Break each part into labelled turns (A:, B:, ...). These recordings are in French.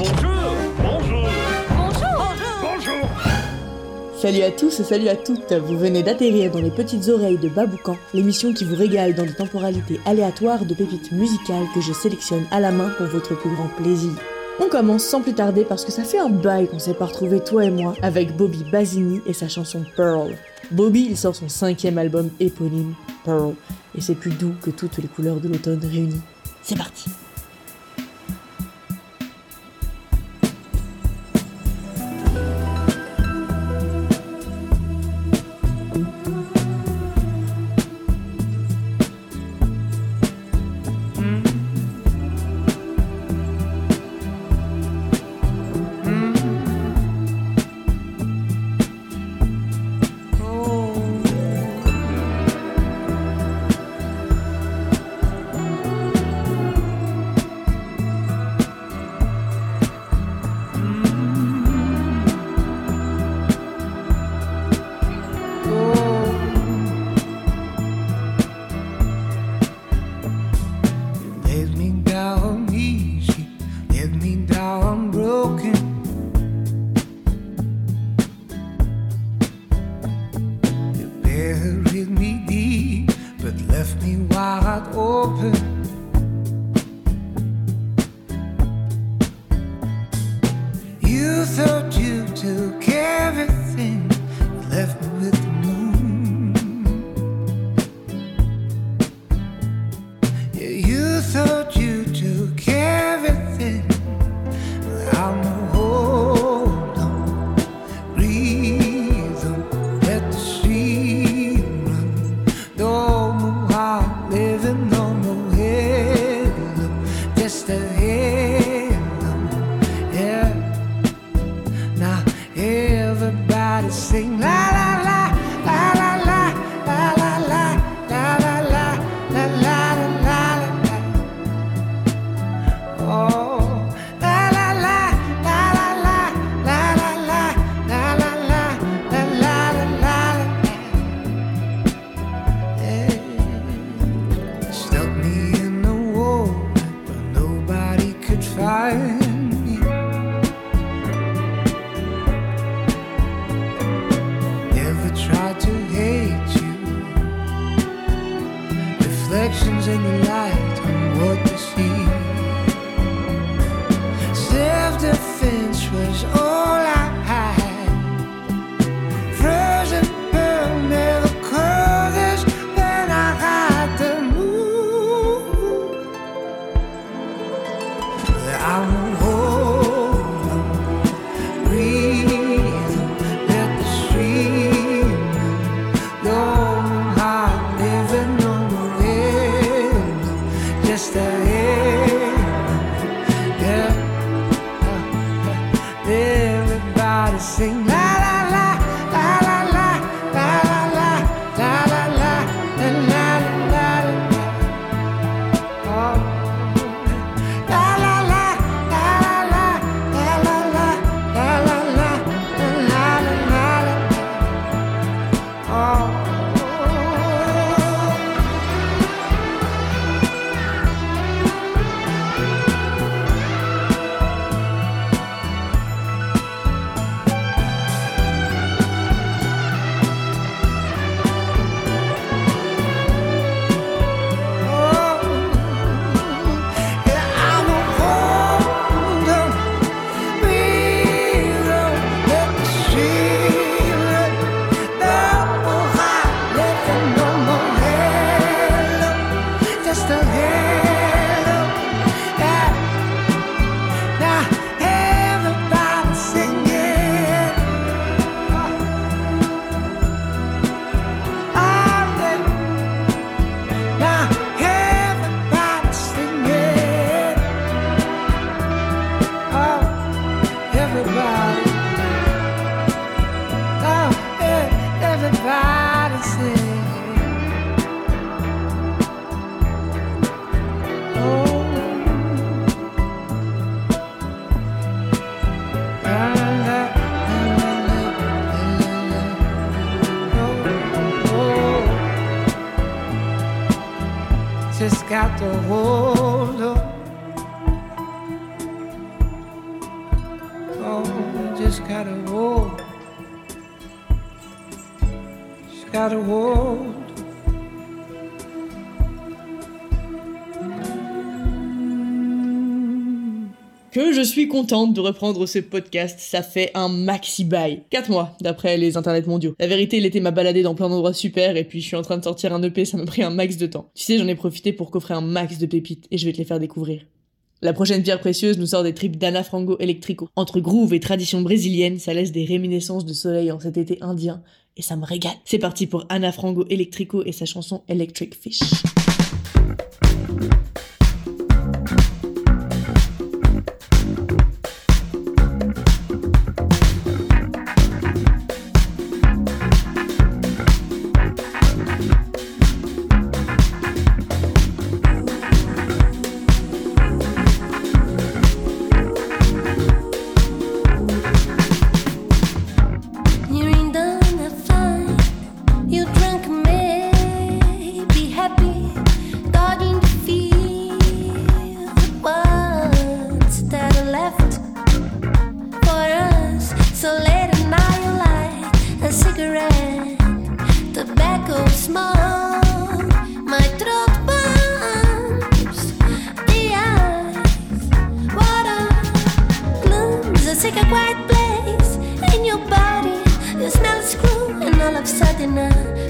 A: Bonjour Bonjour
B: Bonjour
A: Bonjour
C: Salut à tous et salut à toutes Vous venez d'atterrir dans les petites oreilles de Baboucan, l'émission qui vous régale dans des temporalités aléatoires de pépites musicales que je sélectionne à la main pour votre plus grand plaisir. On commence sans plus tarder parce que ça fait un bail qu'on s'est pas retrouvé toi et moi avec Bobby Basini et sa chanson Pearl. Bobby, il sort son cinquième album éponyme, Pearl, et c'est plus doux que toutes les couleurs de l'automne réunies. C'est parti
D: just got to hold on. Oh, just
E: gotta hold. Just gotta hold.
F: Que je suis contente de reprendre ce podcast, ça fait un maxi bail. 4 mois, d'après les internets mondiaux. La vérité, l'été m'a baladé dans plein d'endroits super, et puis je suis en train de sortir un EP, ça m'a pris un max de temps. Tu sais, j'en ai profité pour coffrer un max de pépites, et je vais te les faire découvrir. La prochaine pierre précieuse nous sort des tripes d'Anna Frango Electrico. Entre groove et tradition brésilienne, ça laisse des réminiscences de soleil en cet été indien, et ça me régale. C'est parti pour Anna Frango Electrico et sa chanson Electric Fish.
G: Glooms a quiet place in your body. You smell screw, and all of a sudden I I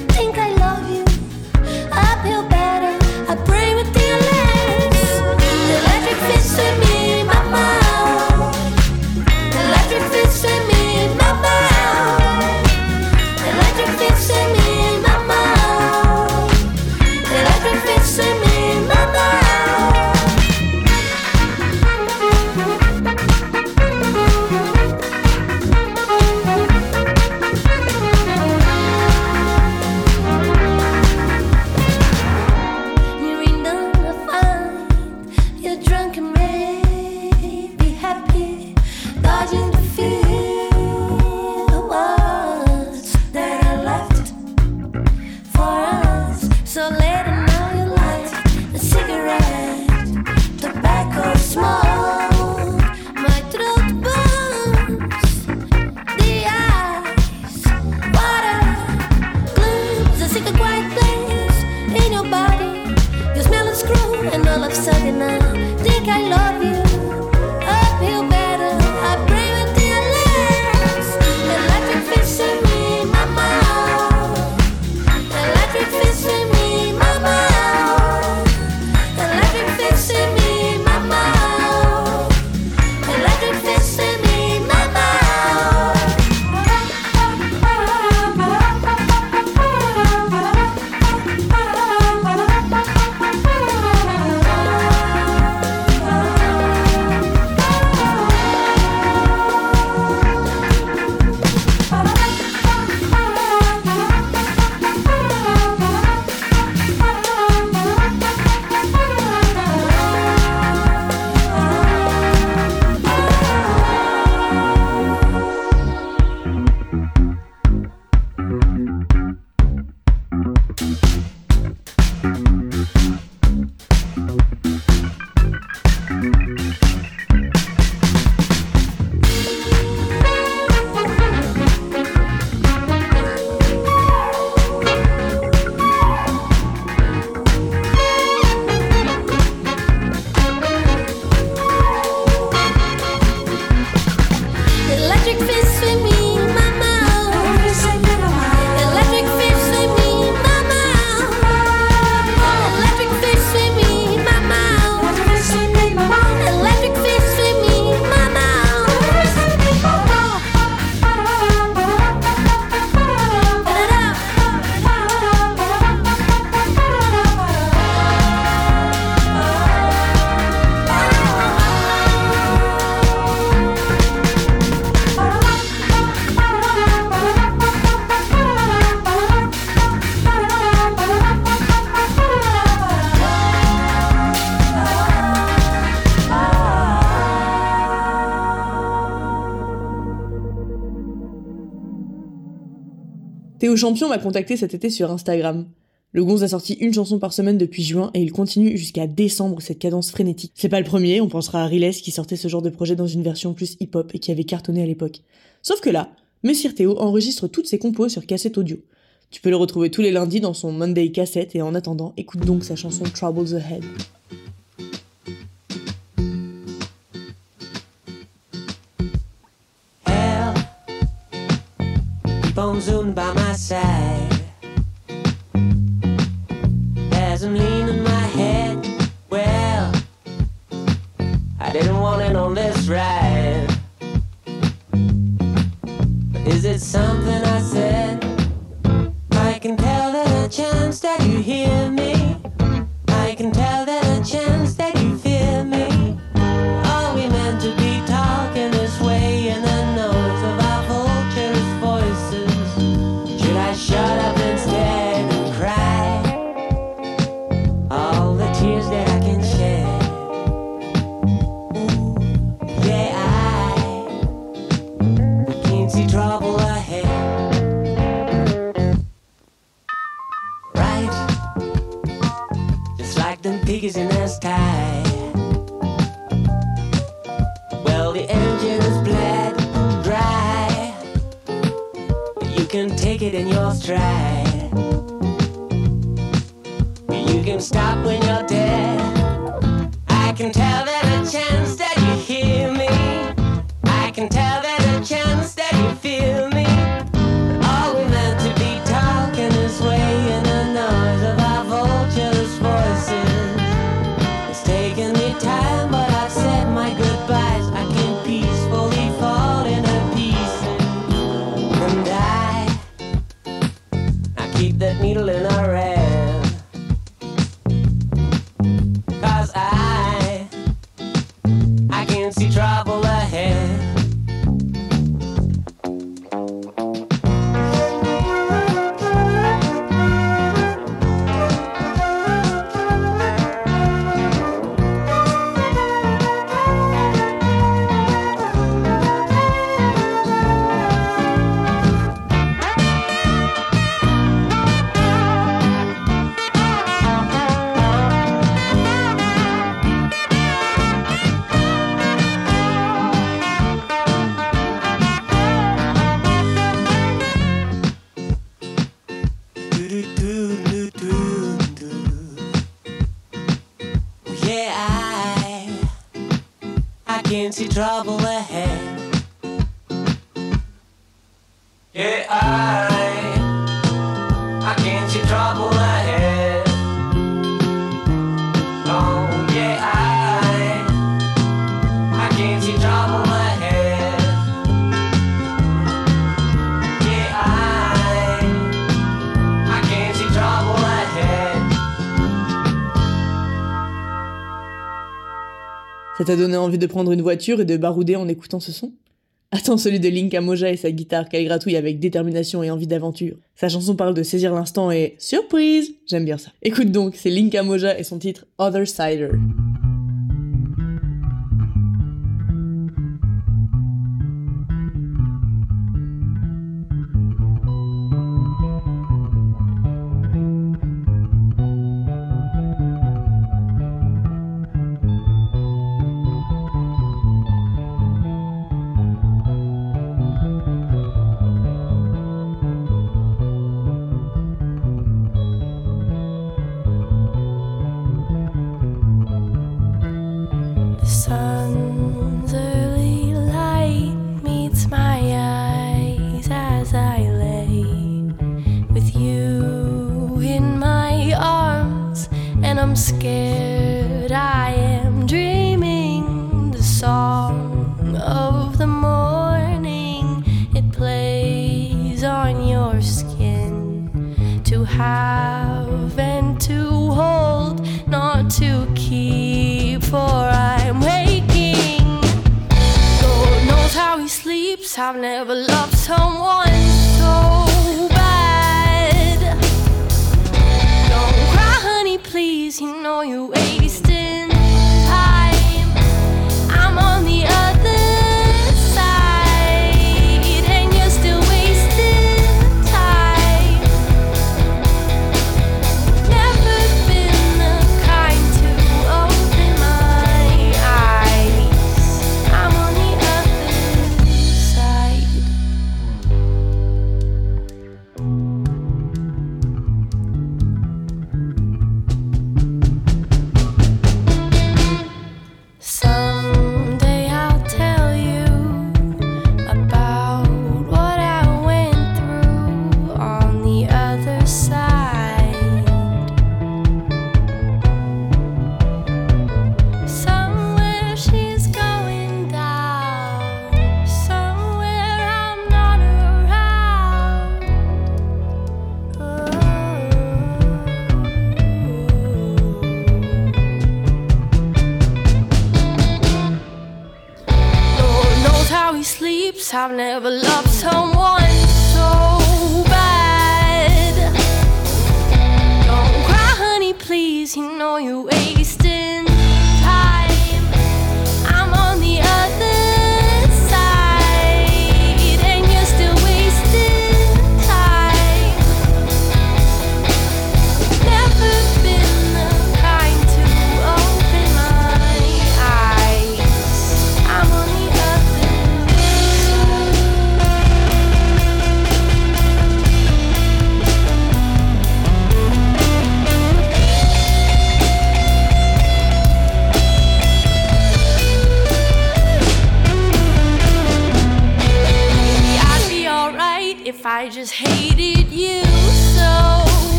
F: Théo Champion m'a contacté cet été sur Instagram. Le Gonz a sorti une chanson par semaine depuis juin et il continue jusqu'à décembre cette cadence frénétique. C'est pas le premier, on pensera à Riles qui sortait ce genre de projet dans une version plus hip-hop et qui avait cartonné à l'époque. Sauf que là, Messire Théo enregistre toutes ses compos sur cassette audio. Tu peux le retrouver tous les lundis dans son Monday cassette et en attendant, écoute donc sa chanson Troubles Ahead.
H: Keep on by my side. As I'm leaning my head, well, I didn't want it on this ride. But is it something I said? I can tell that a chance that you hear me. I can tell that a chance in your stride. Trouble
F: Ça t'a donné envie de prendre une voiture et de barouder en écoutant ce son? Attends celui de Link Moja et sa guitare qu'elle gratouille avec détermination et envie d'aventure. Sa chanson parle de saisir l'instant et surprise J'aime bien ça. Écoute donc, c'est Link Moja et son titre Other Sider.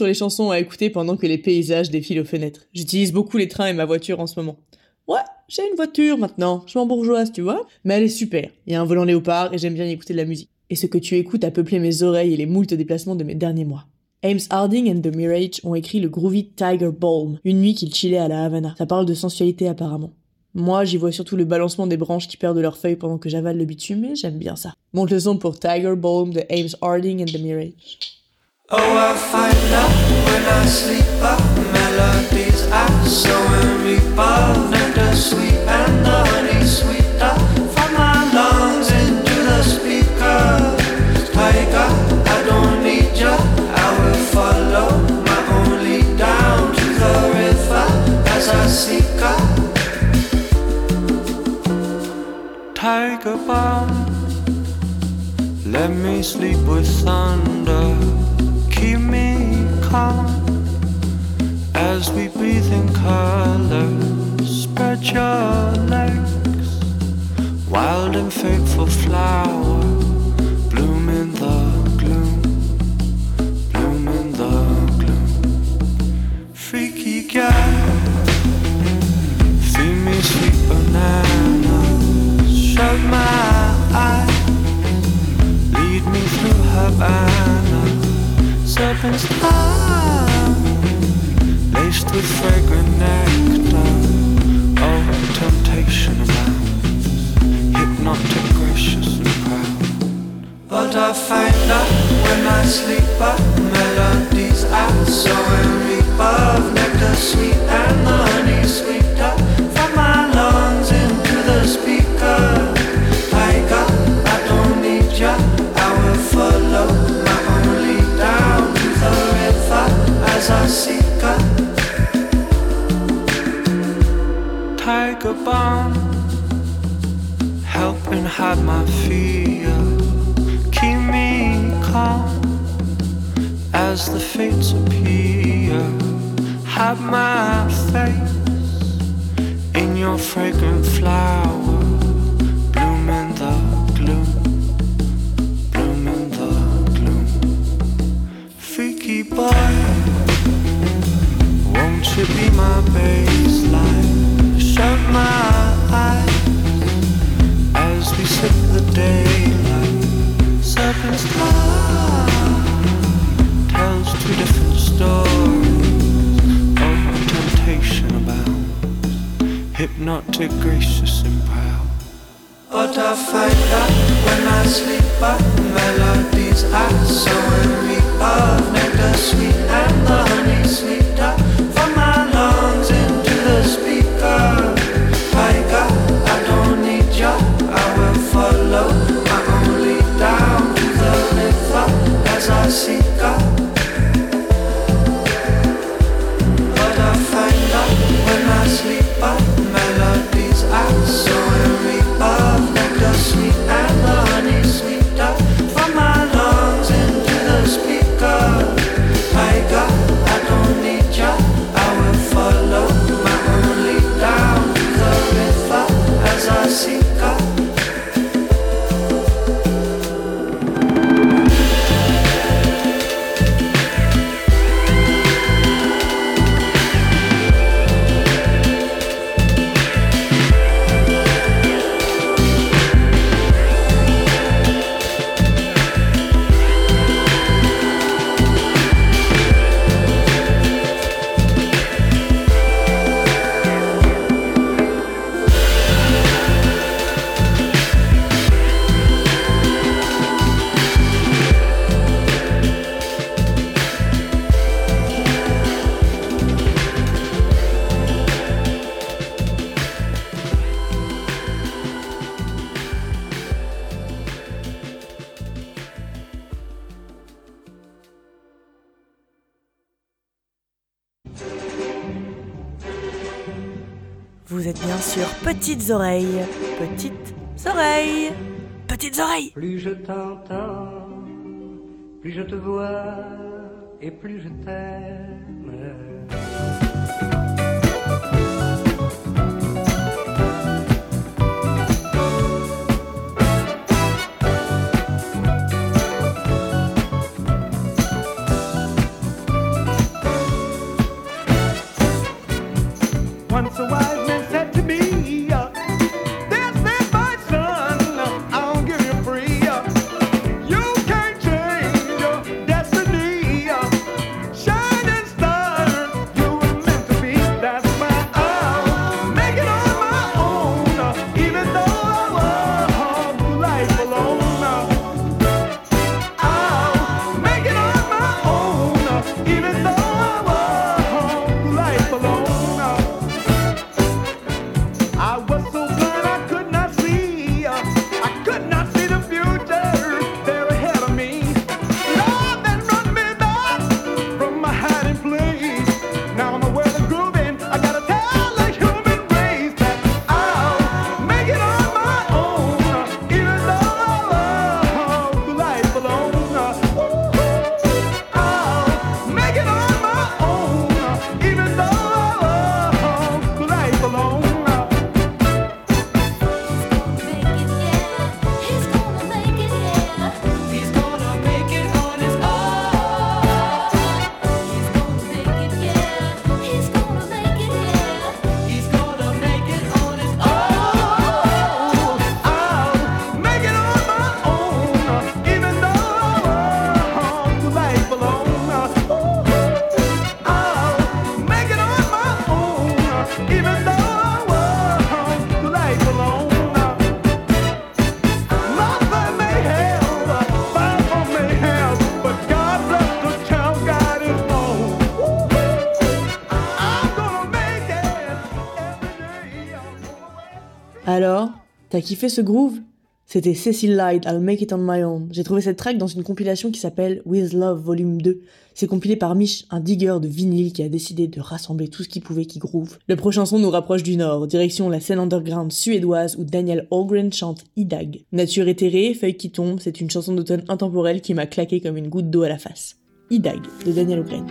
F: Sur les chansons à écouter pendant que les paysages défilent aux fenêtres. J'utilise beaucoup les trains et ma voiture en ce moment. Ouais, j'ai une voiture maintenant, je m'embourgeoise, tu vois, mais elle est super. Il y a un volant léopard et j'aime bien y écouter de la musique. Et ce que tu écoutes a peuplé mes oreilles et les moultes déplacements de mes derniers mois. Ames Harding and the Mirage ont écrit le groovy Tiger Balm, une nuit qu'ils chillaient à la Havana. Ça parle de sensualité apparemment. Moi, j'y vois surtout le balancement des branches qui perdent leurs feuilles pendant que j'avale le bitume, et j'aime bien ça. Monte le son pour Tiger Balm de Ames Harding and the Mirage.
E: Oh, I find out when I sleep up melodies I so and reap of nectar sweet and the honey sweeter from my lungs into the speaker. Tiger, I don't need ya. I will follow my only down to the river as I seek her. Tiger bomb. Let me sleep with thunder. As we breathe in color. Spread your legs. Wild and fateful flower. Bloom in the gloom. Bloom in the gloom. Freaky girl. Feed me sweet bananas. Shut my eyes. Lead me through Havana. Serpent's tongue. Laced with fragrant nectar. Oh, temptation abounds. Hypnotic, gracious, and proud. But I find out when I sleep up melodies I so and reap of nectar sweet and the honey sweeter Tiger bomb, help and hide my fear keep me calm as the fates appear. Have my face in your fragrant flower, bloom in the gloom, bloom in the gloom. Freaky boy, won't you be my baseline? Hypnotic, gracious, and proud. But I find out when I sleep up melodies I so and reap of nectar sweet and the honey sweeter
F: So petites oreilles, petites oreilles, petites oreilles.
I: Plus je t'entends, plus je te vois et plus je t'aime.
F: T'as kiffé ce groove? C'était Cecil Light, I'll Make It On My Own. J'ai trouvé cette track dans une compilation qui s'appelle With Love Volume 2. C'est compilé par Mich, un digger de vinyle qui a décidé de rassembler tout ce qu'il pouvait qui groove. Le prochain son nous rapproche du Nord, direction la scène underground suédoise où Daniel Holgren chante Idag. Nature éthérée, feuilles qui tombent, c'est une chanson d'automne intemporelle qui m'a claqué comme une goutte d'eau à la face. Idag de Daniel Holgren.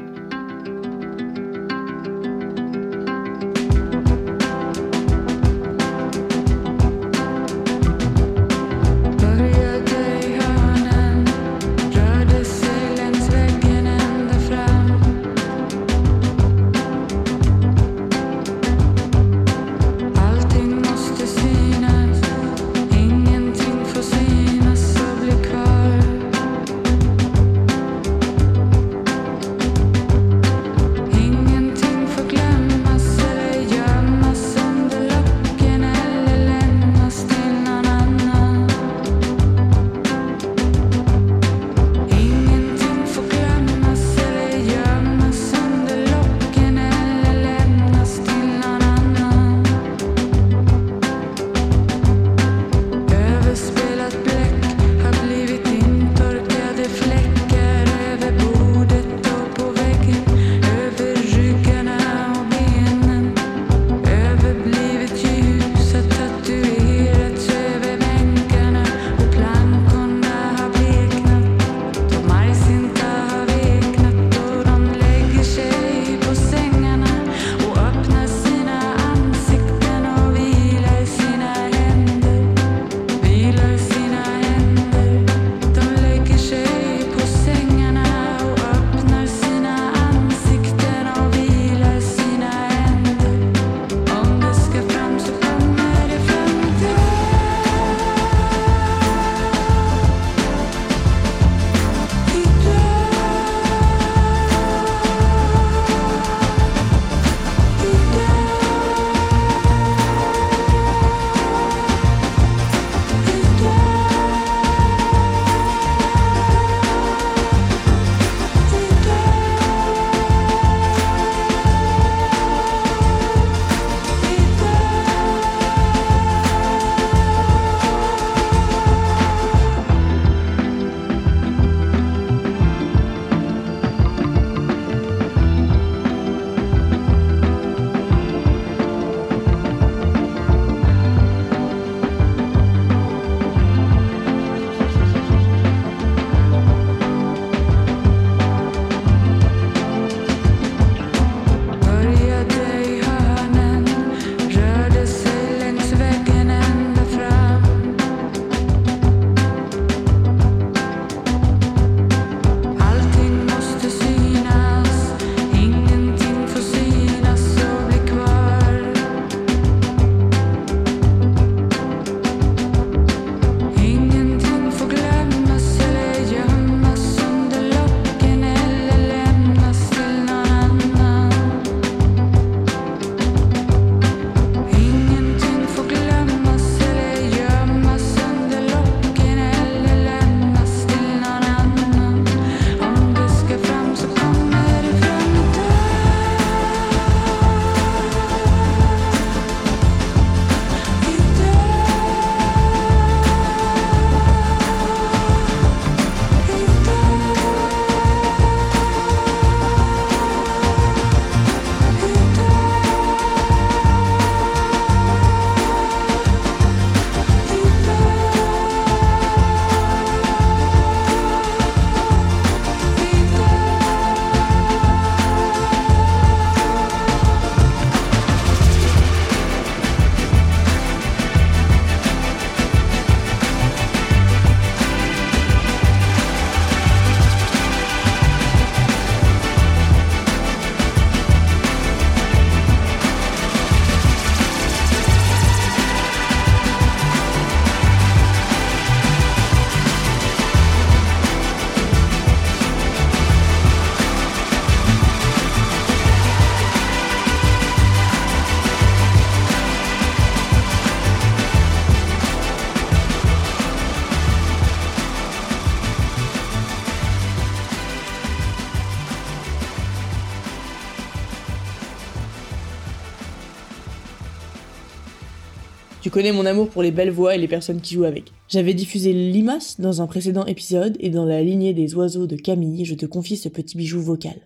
F: Tu connais mon amour pour les belles voix et les personnes qui jouent avec. J'avais diffusé Limas dans un précédent épisode et dans la lignée des oiseaux de Camille, je te confie ce petit bijou vocal.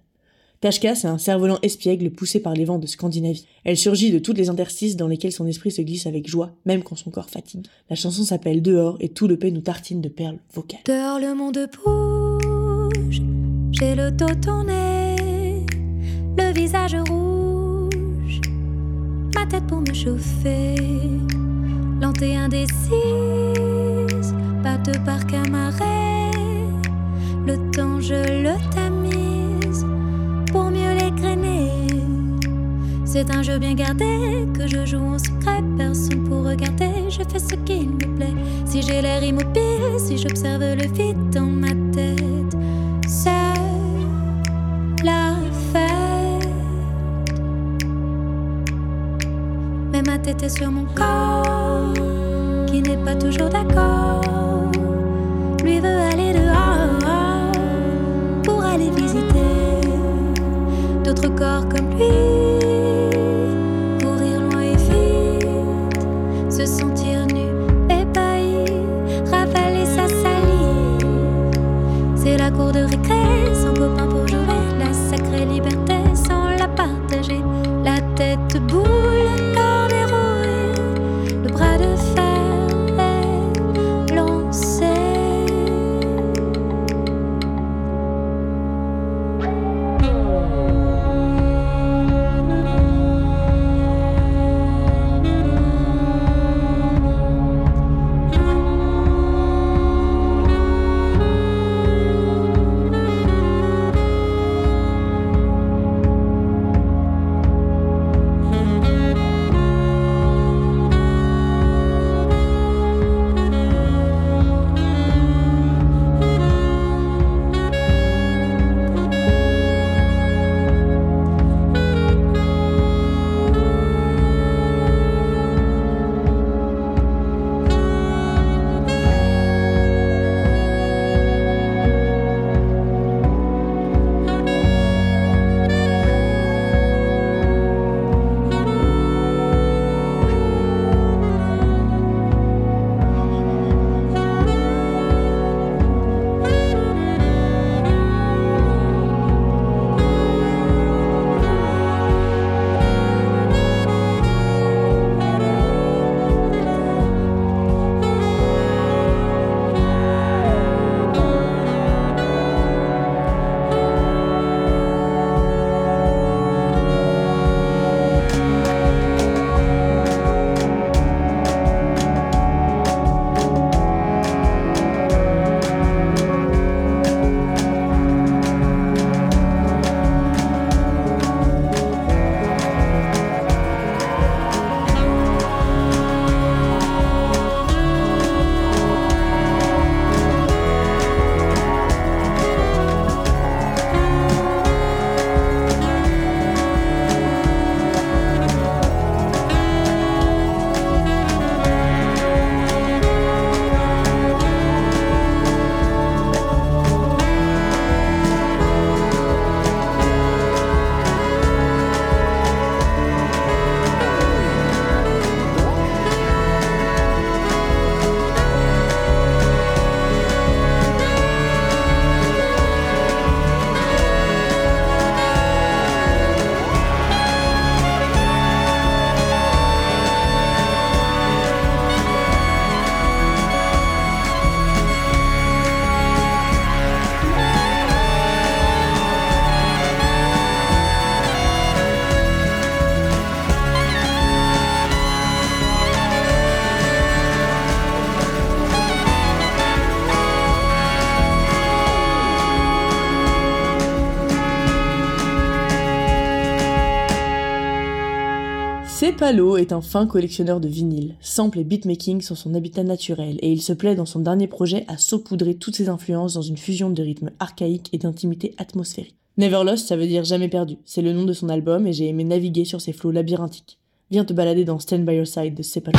F: Tashka, c'est un cerf-volant espiègle poussé par les vents de Scandinavie. Elle surgit de toutes les interstices dans lesquels son esprit se glisse avec joie, même quand son corps fatigue. La chanson s'appelle Dehors et tout le pays nous tartine de perles vocales.
J: Dehors le monde bouge, j'ai le dos tourné, le visage rouge, ma tête pour me chauffer, lente et indécise, pas de barque à marée, le temps je le tamise pour mieux l'égrainer. C'est un jeu bien gardé que je joue en secret, personne pour regarder. Je fais ce qu'il me plaît. Si j'ai l'air immobile, si j'observe le vide dans ma tête, c'est la Est sur mon corps, qui n'est pas toujours d'accord. Lui veut aller dehors pour aller visiter d'autres corps comme lui.
F: Cepalo est un fin collectionneur de vinyles. Sample et beatmaking sont son habitat naturel et il se plaît dans son dernier projet à saupoudrer toutes ses influences dans une fusion de rythmes archaïques et d'intimité atmosphérique. Never Lost, ça veut dire jamais perdu. C'est le nom de son album et j'ai aimé naviguer sur ses flots labyrinthiques. Viens te balader dans Stand By Your Side de Cepalo.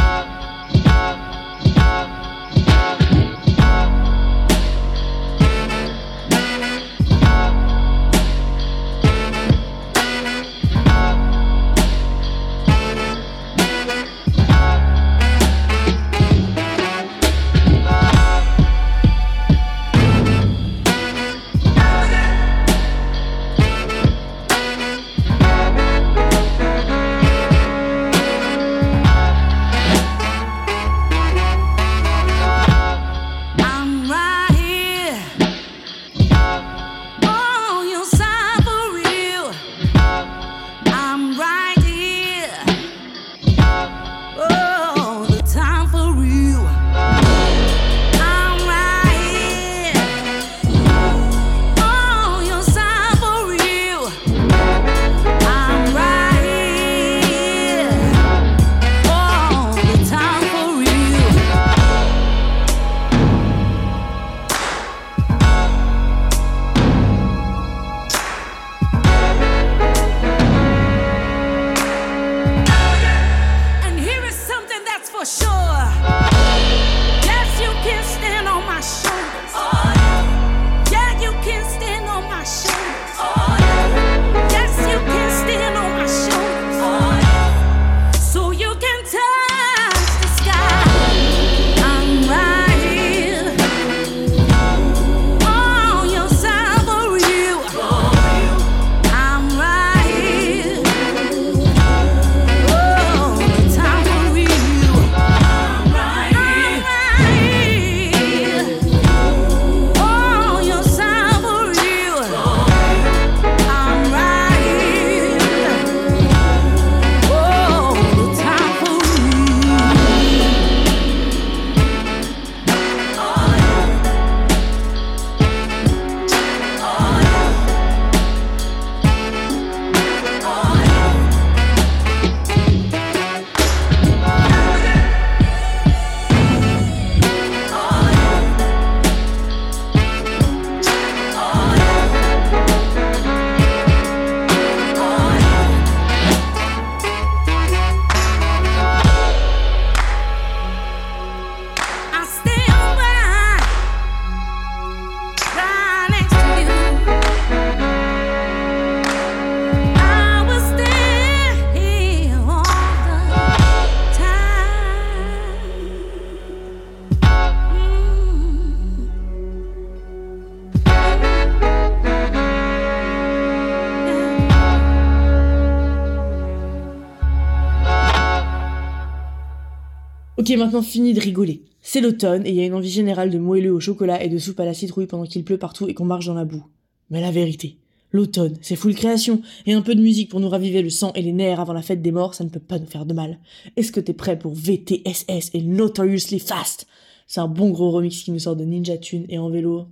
F: Ok, maintenant fini de rigoler. C'est l'automne et il y a une envie générale de moelleux au chocolat et de soupe à la citrouille pendant qu'il pleut partout et qu'on marche dans la boue. Mais la vérité, l'automne, c'est full création et un peu de musique pour nous raviver le sang et les nerfs avant la fête des morts, ça ne peut pas nous faire de mal. Est-ce que t'es prêt pour VTSS et Notoriously Fast? C'est un bon gros remix qui nous sort de Ninja Tune et en vélo,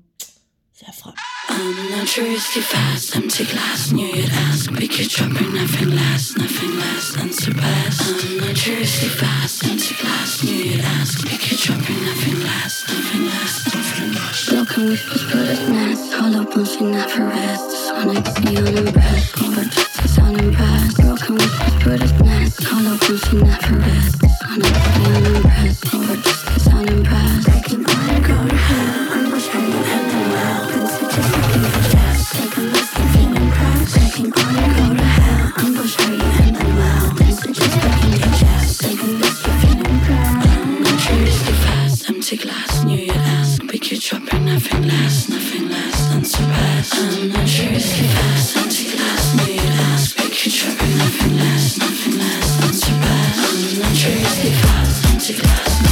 F: ça frappe.
K: I'm truth you fast. Empty glass, New year's ask. Pick your nothing less Nothing less than surpassed On the truth you fast. Empty glass, New year's ask. Pick your nothing less Nothing less, nothing less Broken whispers, bullet nest Hollow bones, you never rest. Sonic, see unimpressed Convertence is unimpressed Broken whispers, bullet nest Hollow bones, you never rest. Sonic, be unimpressed Convertence is unimpressed nothing less, nothing less unsurpassed. I'm not sure it's fast, anti-class, me ask, make you tripping. Nothing less, nothing less than.
L: I'm not sure it's fast, anti-class.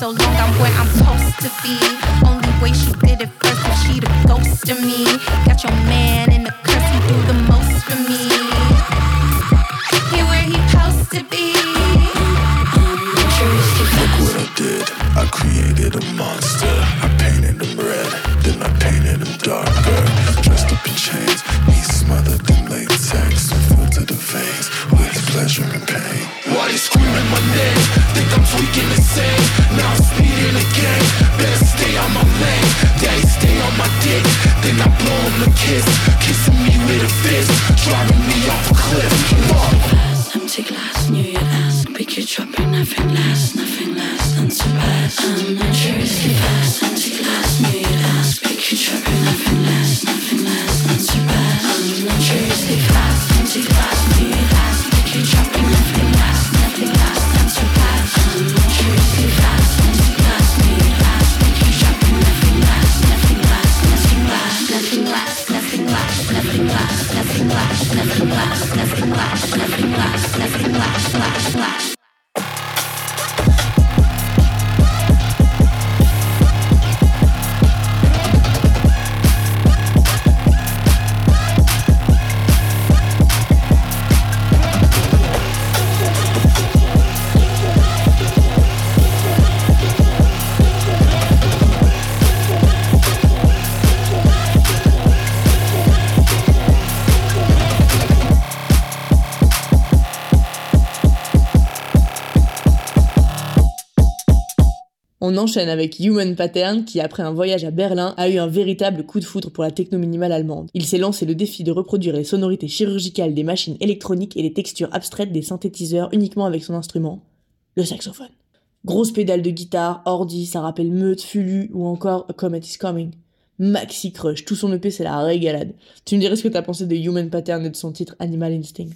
L: So long, I'm where I'm supposed to be. Only way she did it first, if she'd a ghost of me. Got your man in the curse, he do the
F: enchaîne avec Human Pattern qui, après un voyage à Berlin, a eu un véritable coup de foudre pour la techno minimale allemande. Il s'est lancé le défi de reproduire les sonorités chirurgicales des machines électroniques et les textures abstraites des synthétiseurs uniquement avec son instrument, le saxophone. Grosse pédale de guitare, ordi, ça rappelle Meute, Fulu ou encore A Comet is Coming. Maxi Crush, tout son EP c'est la régalade. Tu me dirais ce que t'as pensé de Human Pattern et de son titre Animal Instinct.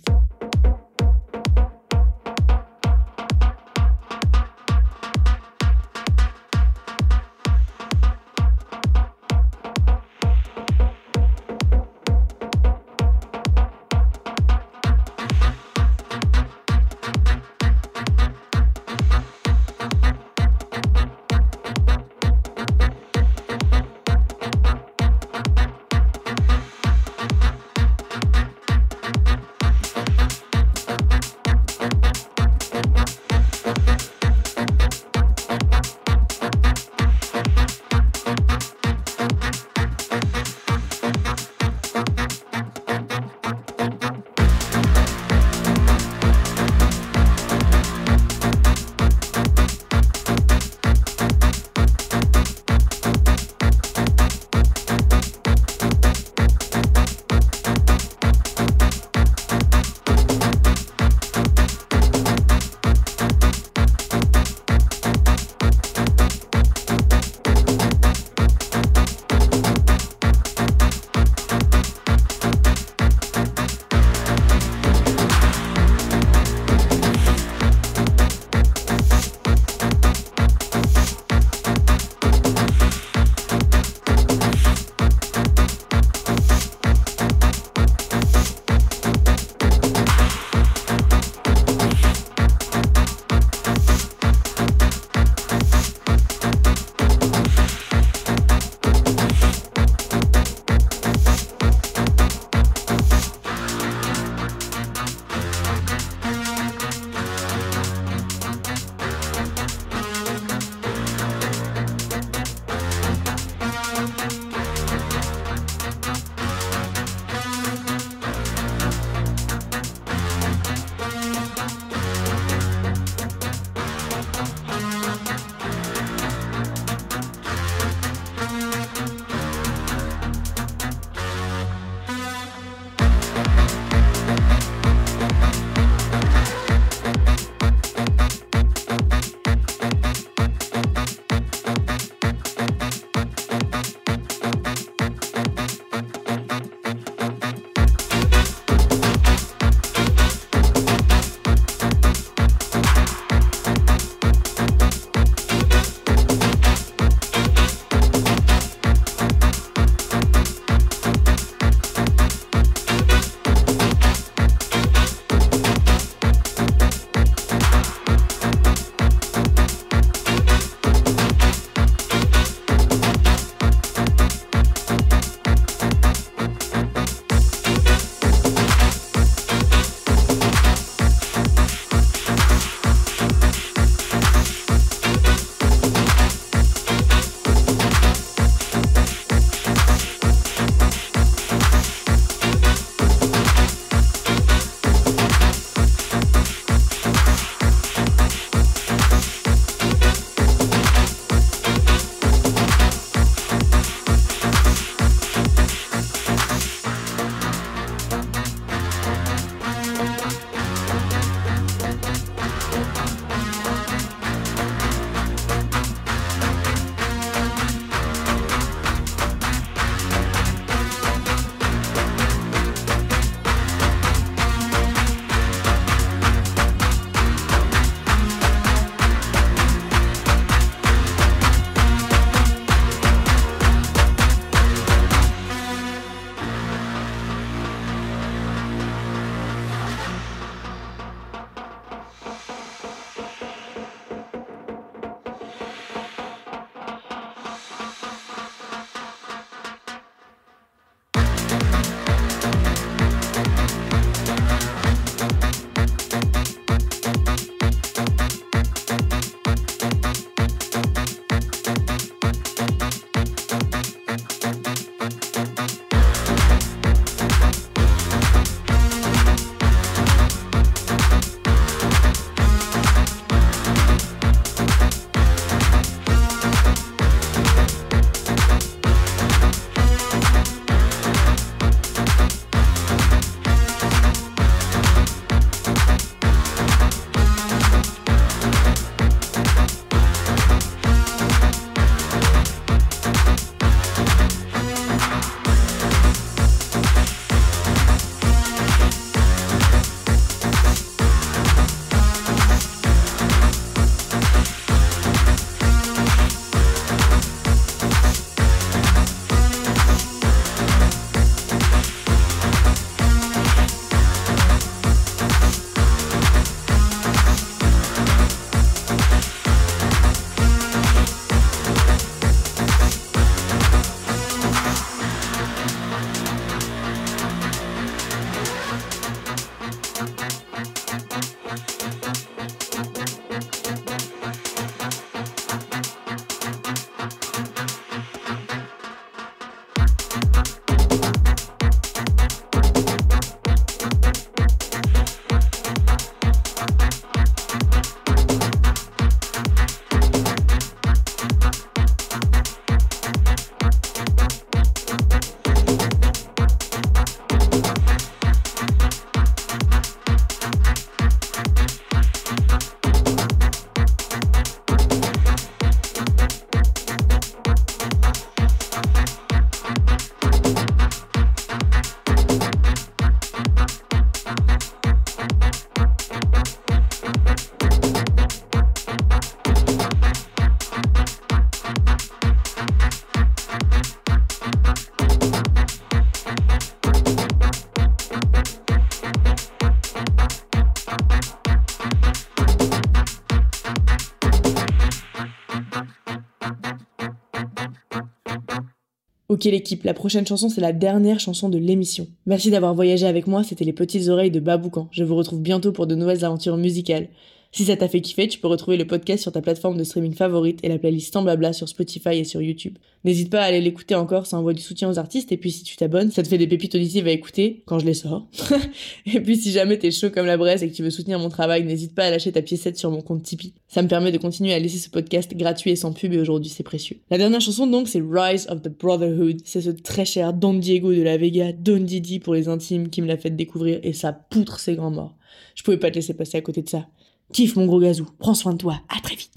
F: L'équipe, la prochaine chanson c'est la dernière chanson de l'émission. Merci d'avoir voyagé avec moi, c'était les petites oreilles de Baboucan. Je vous retrouve bientôt pour de nouvelles aventures musicales. Si ça t'a fait kiffer, tu peux retrouver le podcast sur ta plateforme de streaming favorite et la playlist Sans Blabla sur Spotify et sur YouTube. N'hésite pas à aller l'écouter encore, ça envoie du soutien aux artistes et puis si tu t'abonnes, ça te fait des pépites auditives à écouter quand je les sors. et puis si jamais t'es chaud comme la braise et que tu veux soutenir mon travail, n'hésite pas à lâcher ta piécette sur mon compte Tipeee. Ça me permet de continuer à laisser ce podcast gratuit et sans pub et aujourd'hui c'est précieux. La dernière chanson donc c'est Rise of the Brotherhood. C'est ce très cher Don Diego de la Vega, Don Didi pour les intimes qui me l'a fait découvrir et ça poutre ses grands morts. Je pouvais pas te laisser passer à côté de ça. Kiffe mon gros gazou, prends soin de toi, à très vite.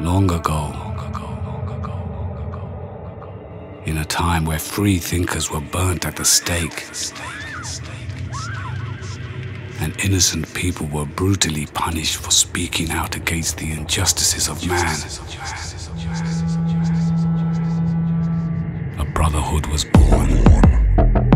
M: Long ago, in a time where free thinkers were burnt at the stake, and innocent people were brutally punished for speaking out against the injustices of man, a brotherhood was born.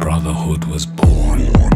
M: brotherhood was born.